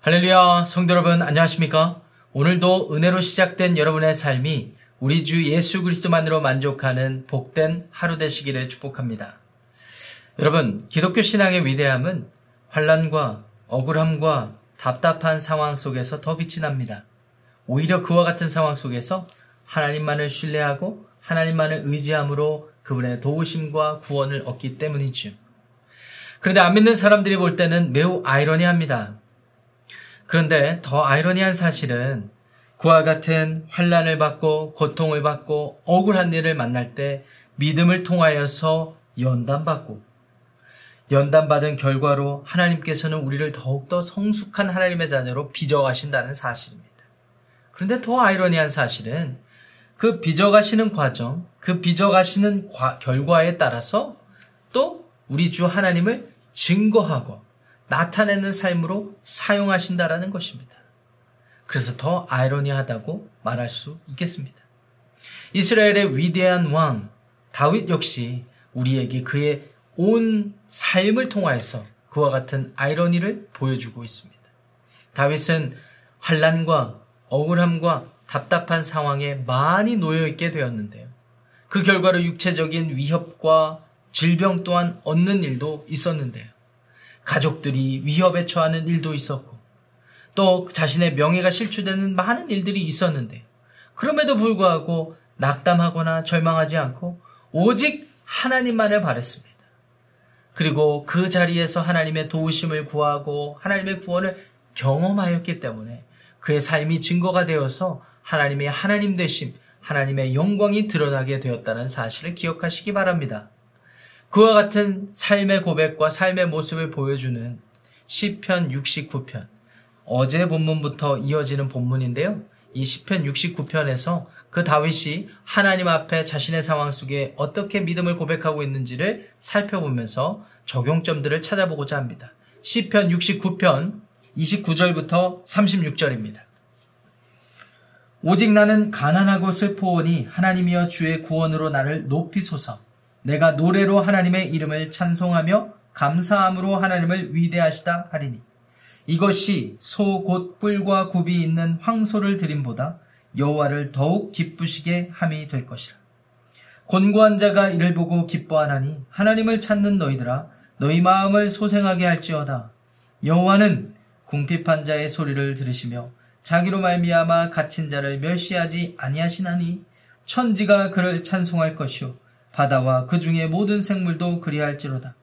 할렐루야, 성도 여러분, 안녕하십니까? 오늘도 은혜로 시작된 여러분의 삶이 우리 주 예수 그리스도만으로 만족하는 복된 하루 되시기를 축복합니다. 여러분, 기독교 신앙의 위대함은 환란과 억울함과 답답한 상황 속에서 더 빛이 납니다. 오히려 그와 같은 상황 속에서 하나님만을 신뢰하고 하나님만을 의지함으로 그분의 도우심과 구원을 얻기 때문이죠. 그런데 안 믿는 사람들이 볼 때는 매우 아이러니합니다. 그런데 더 아이러니한 사실은 그와 같은 환란을 받고 고통을 받고 억울한 일을 만날 때 믿음을 통하여서 연단받고 연단받은 결과로 하나님께서는 우리를 더욱더 성숙한 하나님의 자녀로 빚어가신다는 사실입니다. 그런데 더 아이러니한 사실은 그 빚어가시는 과정, 그 빚어가시는 결과에 따라서 또 우리 주 하나님을 증거하고 나타내는 삶으로 사용하신다라는 것입니다. 그래서 더 아이러니하다고 말할 수 있겠습니다. 이스라엘의 위대한 왕 다윗 역시 우리에게 그의 온 삶을 통하여서 그와 같은 아이러니를 보여주고 있습니다. 다윗은 환란과 억울함과 답답한 상황에 많이 놓여 있게 되었는데요. 그 결과로 육체적인 위협과 질병 또한 얻는 일도 있었는데요. 가족들이 위협에 처하는 일도 있었고 또 자신의 명예가 실추되는 많은 일들이 있었는데 그럼에도 불구하고 낙담하거나 절망하지 않고 오직 하나님만을 바랬습니다. 그리고 그 자리에서 하나님의 도우심을 구하고 하나님의 구원을 경험하였기 때문에 그의 삶이 증거가 되어서 하나님의 하나님 되심, 하나님의 영광이 드러나게 되었다는 사실을 기억하시기 바랍니다. 그와 같은 삶의 고백과 삶의 모습을 보여주는 시편 69편 어제 본문부터 이어지는 본문인데요. 이 시편 69편에서 그 다윗이 하나님 앞에 자신의 상황 속에 어떻게 믿음을 고백하고 있는지를 살펴보면서 적용점들을 찾아보고자 합니다. 시편 69편 29절부터 36절입니다. 오직 나는 가난하고 슬퍼오니 하나님이여 주의 구원으로 나를 높이소서. 내가 노래로 하나님의 이름을 찬송하며 감사함으로 하나님을 위대하시다 하리니 이것이 소 곧 뿔과 굽이 있는 황소를 드림보다 여호와를 더욱 기쁘시게 함이 될 것이라. 곤고한 자가 이를 보고 기뻐하나니 하나님을 찾는 너희들아 너희 마음을 소생하게 할지어다. 여호와는 궁핍한 자의 소리를 들으시며 자기로 말미암아 갇힌 자를 멸시하지 아니하시나니 천지가 그를 찬송할 것이요 바다와 그 중에 모든 생물도 그리할지로다.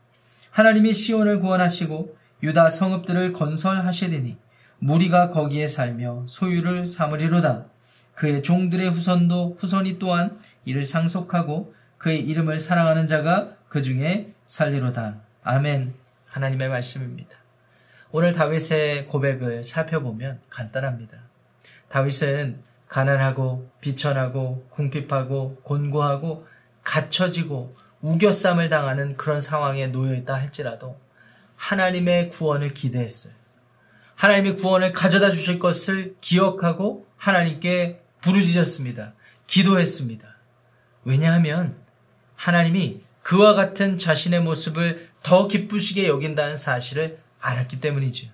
하나님이 시온을 구원하시고 유다 성읍들을 건설하시리니 무리가 거기에 살며 소유를 삼으리로다. 그의 종들의 후손도 후손이 또한 이를 상속하고 그의 이름을 사랑하는 자가 그 중에 살리로다. 아멘. 하나님의 말씀입니다. 오늘 다윗의 고백을 살펴보면 간단합니다. 다윗은 가난하고 비천하고 궁핍하고 곤고하고 갇혀지고 우겨쌈을 당하는 그런 상황에 놓여 있다 할지라도 하나님의 구원을 기대했어요. 하나님의 구원을 가져다 주실 것을 기억하고 하나님께 부르짖었습니다. 기도했습니다. 왜냐하면 하나님이 그와 같은 자신의 모습을 더 기쁘시게 여긴다는 사실을 알았기 때문이죠.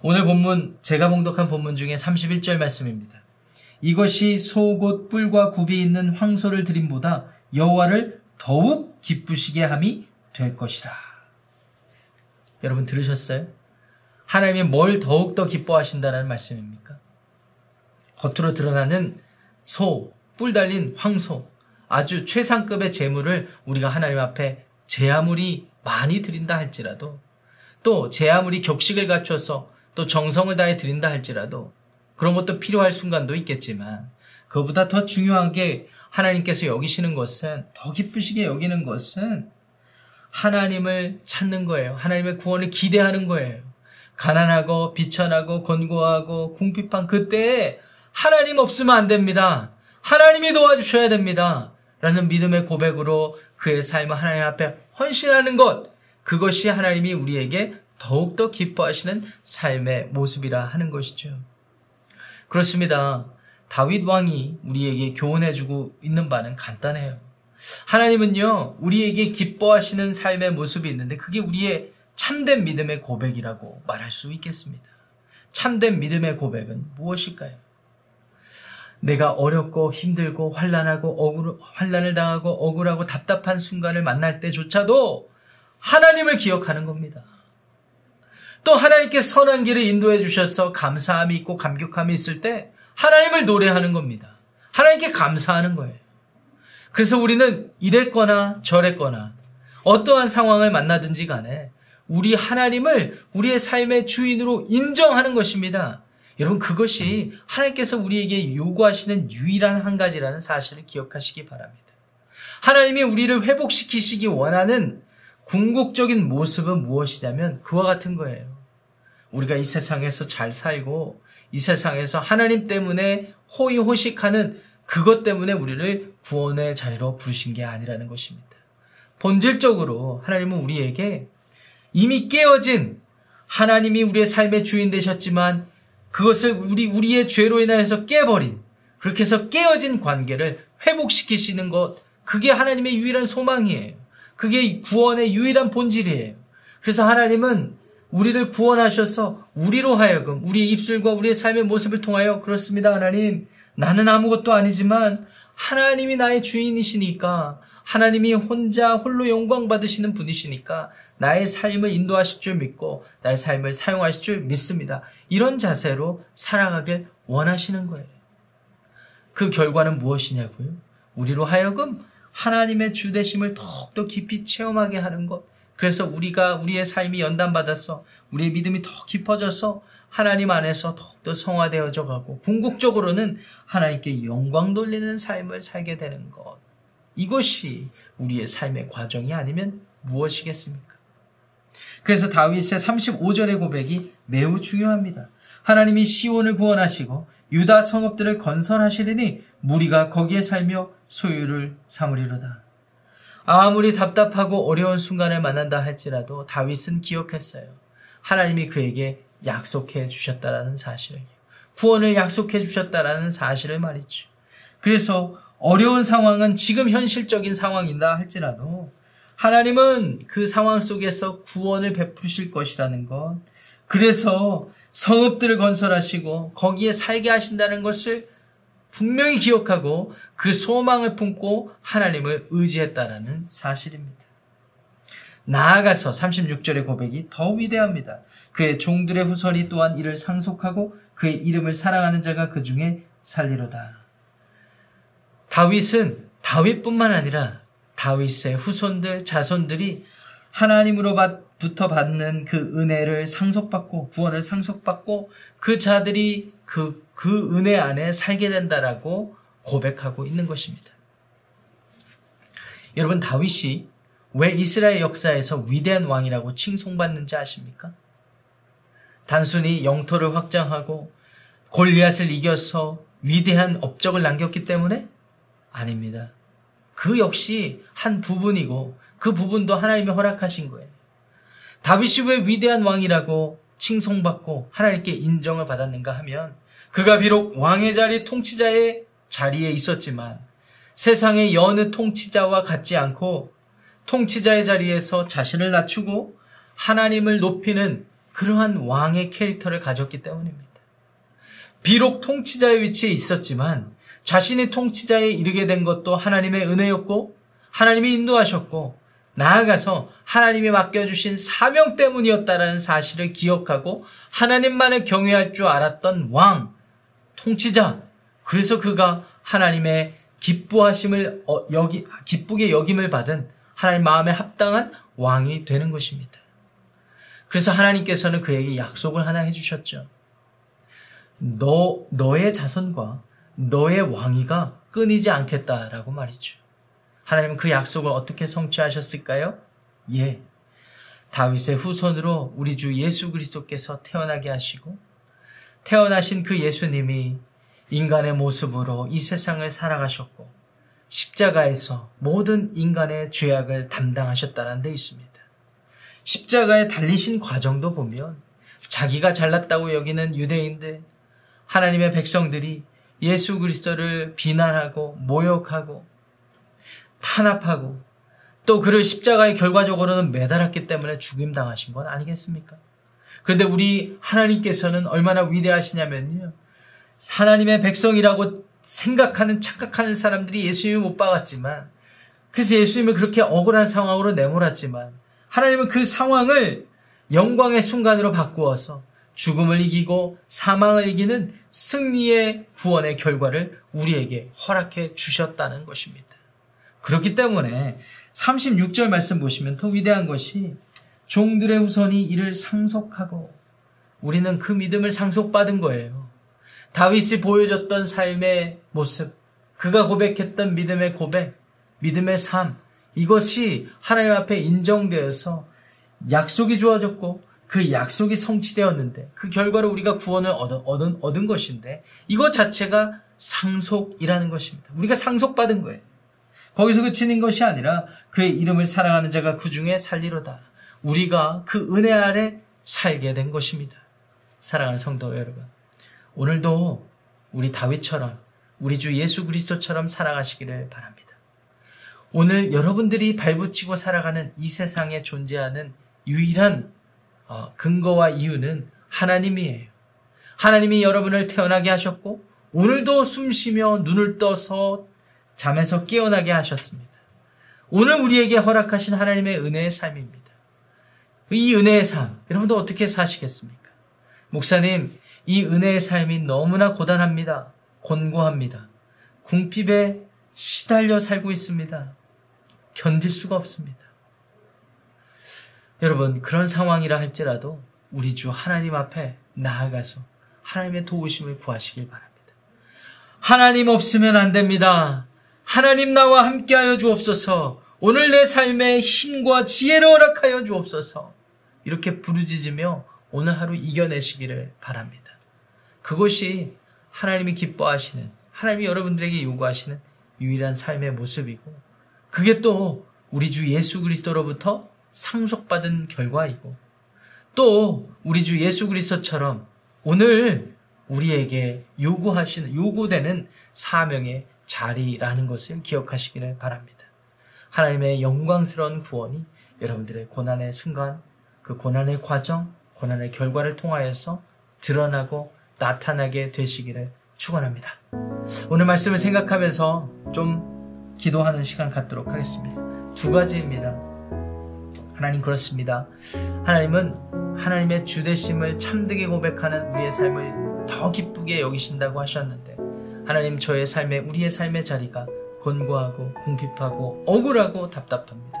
오늘 본문, 제가 봉독한 본문 중에 31절 말씀입니다. 이것이 소곧 뿔과 굽이 있는 황소를 드림보다 여호와를 더욱 기쁘시게 함이 될 것이라. 여러분 들으셨어요? 하나님이 뭘 더욱 더 기뻐하신다는 말씀입니까? 겉으로 드러나는 소, 뿔 달린 황소, 아주 최상급의 재물을 우리가 하나님 앞에 제 아무리 많이 드린다 할지라도 또 제 아무리 격식을 갖춰서 또 정성을 다해 드린다 할지라도 그런 것도 필요할 순간도 있겠지만 그보다 더 중요하게 하나님께서 여기시는 것은 더 기쁘시게 여기는 것은 하나님을 찾는 거예요. 하나님의 구원을 기대하는 거예요. 가난하고 비천하고 권고하고 궁핍한 그때에 하나님 없으면 안 됩니다. 하나님이 도와주셔야 됩니다. 라는 믿음의 고백으로 그의 삶을 하나님 앞에 헌신하는 것. 그것이 하나님이 우리에게 더욱더 기뻐하시는 삶의 모습이라 하는 것이죠. 그렇습니다. 다윗 왕이 우리에게 교훈해주고 있는 바는 간단해요. 하나님은요, 우리에게 기뻐하시는 삶의 모습이 있는데 그게 우리의 참된 믿음의 고백이라고 말할 수 있겠습니다. 참된 믿음의 고백은 무엇일까요? 내가 어렵고 힘들고 환란하고 억울 환란을 당하고 억울하고 답답한 순간을 만날 때조차도 하나님을 기억하는 겁니다. 또 하나님께 선한 길을 인도해 주셔서 감사함이 있고 감격함이 있을 때 하나님을 노래하는 겁니다. 하나님께 감사하는 거예요. 그래서 우리는 이랬거나 저랬거나 어떠한 상황을 만나든지 간에 우리 하나님을 우리의 삶의 주인으로 인정하는 것입니다. 여러분 그것이 하나님께서 우리에게 요구하시는 유일한 한 가지라는 사실을 기억하시기 바랍니다. 하나님이 우리를 회복시키시기 원하는 궁극적인 모습은 무엇이냐면 그와 같은 거예요. 우리가 이 세상에서 잘 살고 이 세상에서 하나님 때문에 호의호식하는 그것 때문에 우리를 구원의 자리로 부르신 게 아니라는 것입니다. 본질적으로 하나님은 우리에게 이미 깨어진 하나님이 우리의 삶의 주인 되셨지만 그것을 우리 우리의 죄로 인하여서 깨버린 그렇게 해서 깨어진 관계를 회복시키시는 것 그게 하나님의 유일한 소망이에요. 그게 구원의 유일한 본질이에요. 그래서 하나님은 우리를 구원하셔서 우리로 하여금 우리의 입술과 우리의 삶의 모습을 통하여 그렇습니다. 하나님 나는 아무것도 아니지만 하나님이 나의 주인이시니까 하나님이 혼자 홀로 영광 받으시는 분이시니까 나의 삶을 인도하실 줄 믿고 나의 삶을 사용하실 줄 믿습니다. 이런 자세로 살아가길 원하시는 거예요. 그 결과는 무엇이냐고요? 우리로 하여금 하나님의 주대심을 더욱더 깊이 체험하게 하는 것. 그래서 우리가 우리의 삶이 연단받아서 우리의 믿음이 더 깊어져서 하나님 안에서 더욱더 성화되어져 가고 궁극적으로는 하나님께 영광 돌리는 삶을 살게 되는 것. 이것이 우리의 삶의 과정이 아니면 무엇이겠습니까? 그래서 다윗의 35절의 고백이 매우 중요합니다. 하나님이 시온을 구원하시고 유다 성읍들을 건설하시리니 무리가 거기에 살며 소유를 삼으리로다. 아무리 답답하고 어려운 순간을 만난다 할지라도 다윗은 기억했어요. 하나님이 그에게 약속해 주셨다라는 사실을. 구원을 약속해 주셨다라는 사실을 말이죠. 그래서 어려운 상황은 지금 현실적인 상황이다 할지라도 하나님은 그 상황 속에서 구원을 베푸실 것이라는 것. 그래서 성읍들을 건설하시고 거기에 살게 하신다는 것을 분명히 기억하고 그 소망을 품고 하나님을 의지했다라는 사실입니다. 나아가서 36절의 고백이 더 위대합니다. 그의 종들의 후손이 또한 이를 상속하고 그의 이름을 사랑하는 자가 그 중에 살리로다. 다윗은 다윗뿐만 아니라 다윗의 후손들, 자손들이 하나님으로부터 받는 그 은혜를 상속받고 구원을 상속받고 그 자들이 그, 그 은혜 안에 살게 된다라고 고백하고 있는 것입니다. 여러분, 다윗이 왜 이스라엘 역사에서 위대한 왕이라고 칭송받는지 아십니까? 단순히 영토를 확장하고 골리앗을 이겨서 위대한 업적을 남겼기 때문에 아닙니다. 그 역시 한 부분이고 그 부분도 하나님이 허락하신 거예요. 다윗이 왜 위대한 왕이라고 칭송받고 하나님께 인정을 받았는가 하면 그가 비록 왕의 자리 통치자의 자리에 있었지만 세상의 여느 통치자와 같지 않고 통치자의 자리에서 자신을 낮추고 하나님을 높이는 그러한 왕의 캐릭터를 가졌기 때문입니다. 비록 통치자의 위치에 있었지만 자신이 통치자에 이르게 된 것도 하나님의 은혜였고 하나님이 인도하셨고 나아가서 하나님이 맡겨주신 사명 때문이었다라는 사실을 기억하고 하나님만을 경외할 줄 알았던 왕, 통치자. 그래서 그가 하나님의 기뻐하심을 어, 여기 기쁘게 여김을 받은 하나님 마음에 합당한 왕이 되는 것입니다. 그래서 하나님께서는 그에게 약속을 하나 해주셨죠. 너 너의 자손과 너의 왕위가 끊이지 않겠다라고 말이죠. 하나님은 그 약속을 어떻게 성취하셨을까요? 예. 다윗의 후손으로 우리 주 예수 그리스도께서 태어나게 하시고 태어나신 그 예수님이 인간의 모습으로 이 세상을 살아가셨고 십자가에서 모든 인간의 죄악을 담당하셨다는 데 있습니다. 십자가에 달리신 과정도 보면 자기가 잘났다고 여기는 유대인들, 하나님의 백성들이 예수 그리스도를 비난하고 모욕하고 탄압하고 또 그를 십자가의 결과적으로는 매달았기 때문에 죽임 당하신 건 아니겠습니까? 그런데 우리 하나님께서는 얼마나 위대하시냐면요. 하나님의 백성이라고 생각하는 착각하는 사람들이 예수님을 못 박았지만 그래서 예수님을 그렇게 억울한 상황으로 내몰았지만 하나님은 그 상황을 영광의 순간으로 바꾸어서 죽음을 이기고 사망을 이기는 승리의 구원의 결과를 우리에게 허락해 주셨다는 것입니다. 그렇기 때문에 36절 말씀 보시면 더 위대한 것이 종들의 후손이 이를 상속하고 우리는 그 믿음을 상속받은 거예요. 다윗이 보여줬던 삶의 모습, 그가 고백했던 믿음의 고백, 믿음의 삶, 이것이 하나님 앞에 인정되어서 약속이 주어졌고 그 약속이 성취되었는데 그 결과로 우리가 구원을 얻은, 얻은, 얻은 것인데 이것 자체가 상속이라는 것입니다. 우리가 상속받은 거예요. 거기서 그치는 것이 아니라 그의 이름을 사랑하는 자가 그 중에 살리로다. 우리가 그 은혜 아래 살게 된 것입니다. 사랑하는 성도 여러분. 오늘도 우리 다윗처럼 우리 주 예수 그리스도처럼 살아가시기를 바랍니다. 오늘 여러분들이 발붙이고 살아가는 이 세상에 존재하는 유일한 어, 근거와 이유는 하나님이에요. 하나님이 여러분을 태어나게 하셨고 오늘도 숨 쉬며 눈을 떠서 잠에서 깨어나게 하셨습니다. 오늘 우리에게 허락하신 하나님의 은혜의 삶입니다. 이 은혜의 삶, 여러분도 어떻게 사시겠습니까? 목사님, 이 은혜의 삶이 너무나 고단합니다. 곤고합니다. 궁핍에 시달려 살고 있습니다. 견딜 수가 없습니다. 여러분, 그런 상황이라 할지라도 우리 주 하나님 앞에 나아가서 하나님의 도우심을 구하시길 바랍니다. 하나님 없으면 안 됩니다. 하나님 나와 함께하여 주옵소서. 오늘 내 삶에 힘과 지혜를 허락하여 주옵소서. 이렇게 부르짖으며 오늘 하루 이겨내시기를 바랍니다. 그것이 하나님이 기뻐하시는, 하나님이 여러분들에게 요구하시는 유일한 삶의 모습이고, 그게 또 우리 주 예수 그리스도로부터 상속받은 결과이고, 또 우리 주 예수 그리스도처럼 오늘 우리에게 요구하시는, 요구되는 사명의 자리라는 것을 기억하시기를 바랍니다. 하나님의 영광스러운 구원이 여러분들의 고난의 순간, 그 고난의 과정, 고난의 결과를 통하여서 드러나고 나타나게 되시기를 축원합니다. 오늘 말씀을 생각하면서 좀 기도하는 시간 갖도록 하겠습니다. 두 가지입니다. 하나님 그렇습니다. 하나님은 하나님의 주대심을 참되게 고백하는 우리의 삶을 더 기쁘게 여기신다고 하셨는데 하나님 저의 삶에 우리의 삶의 자리가 곤고하고 궁핍하고 억울하고 답답합니다.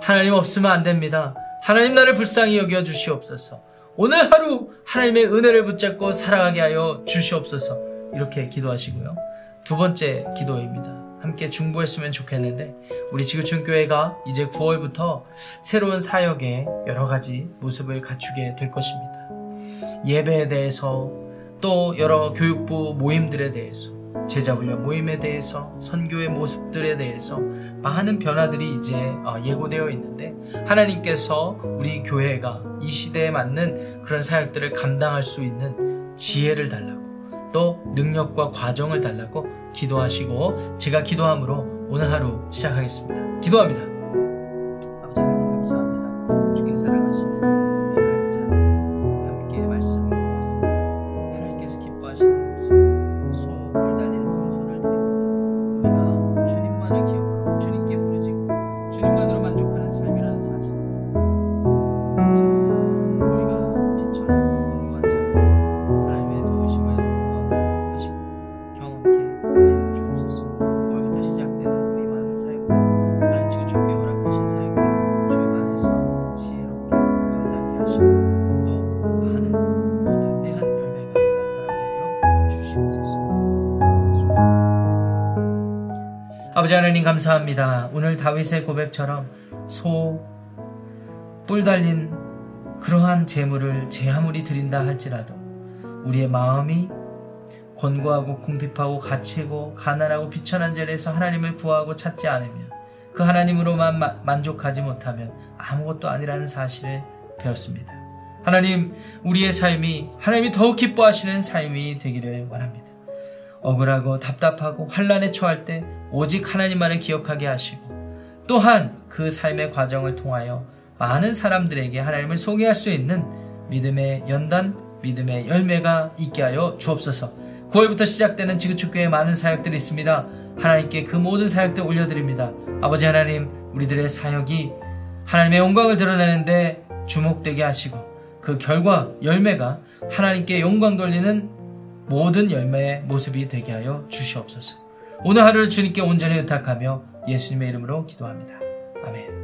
하나님 없으면 안 됩니다. 하나님 나를 불쌍히 여겨 주시옵소서. 오늘 하루 하나님의 은혜를 붙잡고 살아가게 하여 주시옵소서. 이렇게 기도하시고요. 두 번째 기도입니다. 함께 중보했으면 좋겠는데 우리 지구촌 교회가 이제 9월부터 새로운 사역에 여러 가지 모습을 갖추게 될 것입니다. 예배에 대해서 또 여러 교육부 모임들에 대해서 제자훈련 모임에 대해서 선교의 모습들에 대해서 많은 변화들이 이제 어, 예고되어 있는데 하나님께서 우리 교회가 이 시대에 맞는 그런 사역들을 감당할 수 있는 지혜를 달라고 또 능력과 과정을 달라고 기도하시고 제가 기도함으로 오늘 하루 시작하겠습니다. 기도합니다. 하나님 감사합니다. 오늘 다윗의 고백처럼 소, 뿔 달린 그러한 재물을 제 아무리 드린다 할지라도 우리의 마음이 권고하고 궁핍하고 갇히고 가난하고 비천한 자리에서 하나님을 구하고 찾지 않으면 그 하나님으로만 마, 만족하지 못하면 아무것도 아니라는 사실을 배웠습니다. 하나님, 우리의 삶이 하나님이 더욱 기뻐하시는 삶이 되기를 원합니다. 억울하고 답답하고 환란에 처할 때 오직 하나님만을 기억하게 하시고 또한 그 삶의 과정을 통하여 많은 사람들에게 하나님을 소개할 수 있는 믿음의 연단, 믿음의 열매가 있게 하여 주옵소서. 9월부터 시작되는 지구축교회 많은 사역들이 있습니다. 하나님께 그 모든 사역들 올려드립니다. 아버지 하나님, 우리들의 사역이 하나님의 영광을 드러내는데 주목되게 하시고 그 결과 열매가 하나님께 영광 돌리는 모든 열매의 모습이 되게 하여 주시옵소서. 오늘 하루를 주님께 온전히 의탁하며 예수님의 이름으로 기도합니다. 아멘.